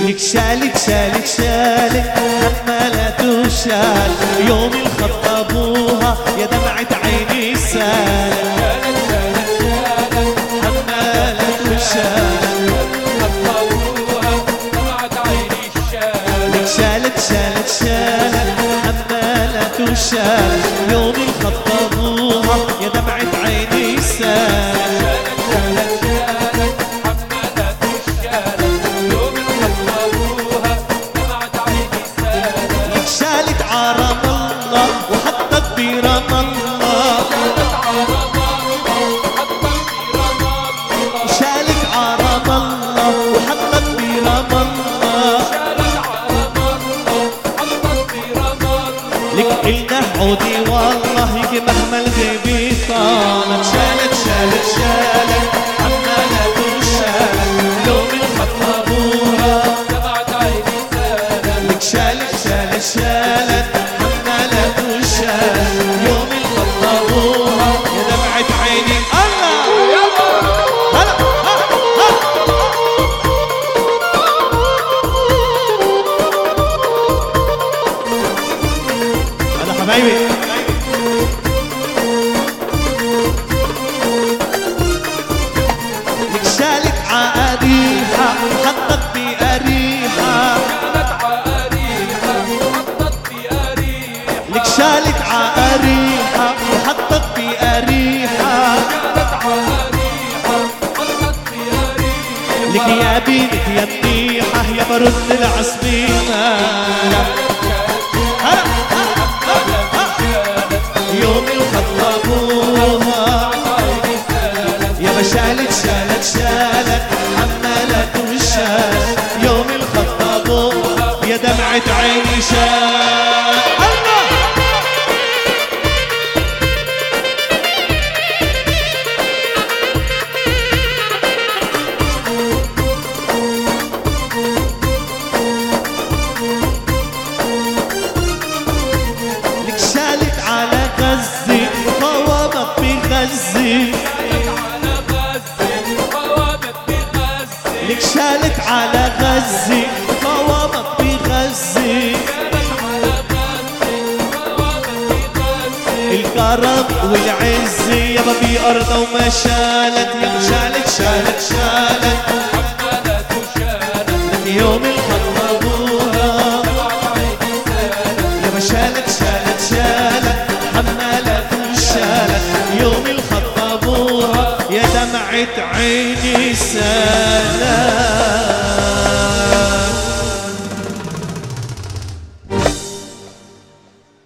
لك شالك شالك شالك حمالة وشال يوم الخطبوها يا دمعة عيني سالت حمالة وشال لك شالت شالت شالت حمالة وشال يوم الخطبوها يا دمعة عيني سالت برم الله شالت عرم الله وحطت برم الله لك قلنا عودي والله مهما يوم الخطبوها يا دمعة عيني. الله! هلا! هلا هلا حبايبي. لك شالت عقاريحة حطت بقريحة شالت عقاريحة وحطت بقريحة لك يا بينك يا منيحة يا برد العصبينة يوم الخطبوها يا ما شالت شالت شالت حمالت وشالت يوم الخطبوها يا دمعة عيني شال بغزة لك شالت على غزة قوامت بغزة الكرم يابا بأرضها وما شالت. يا شالت شالت شالت. دمعة عيني سلام.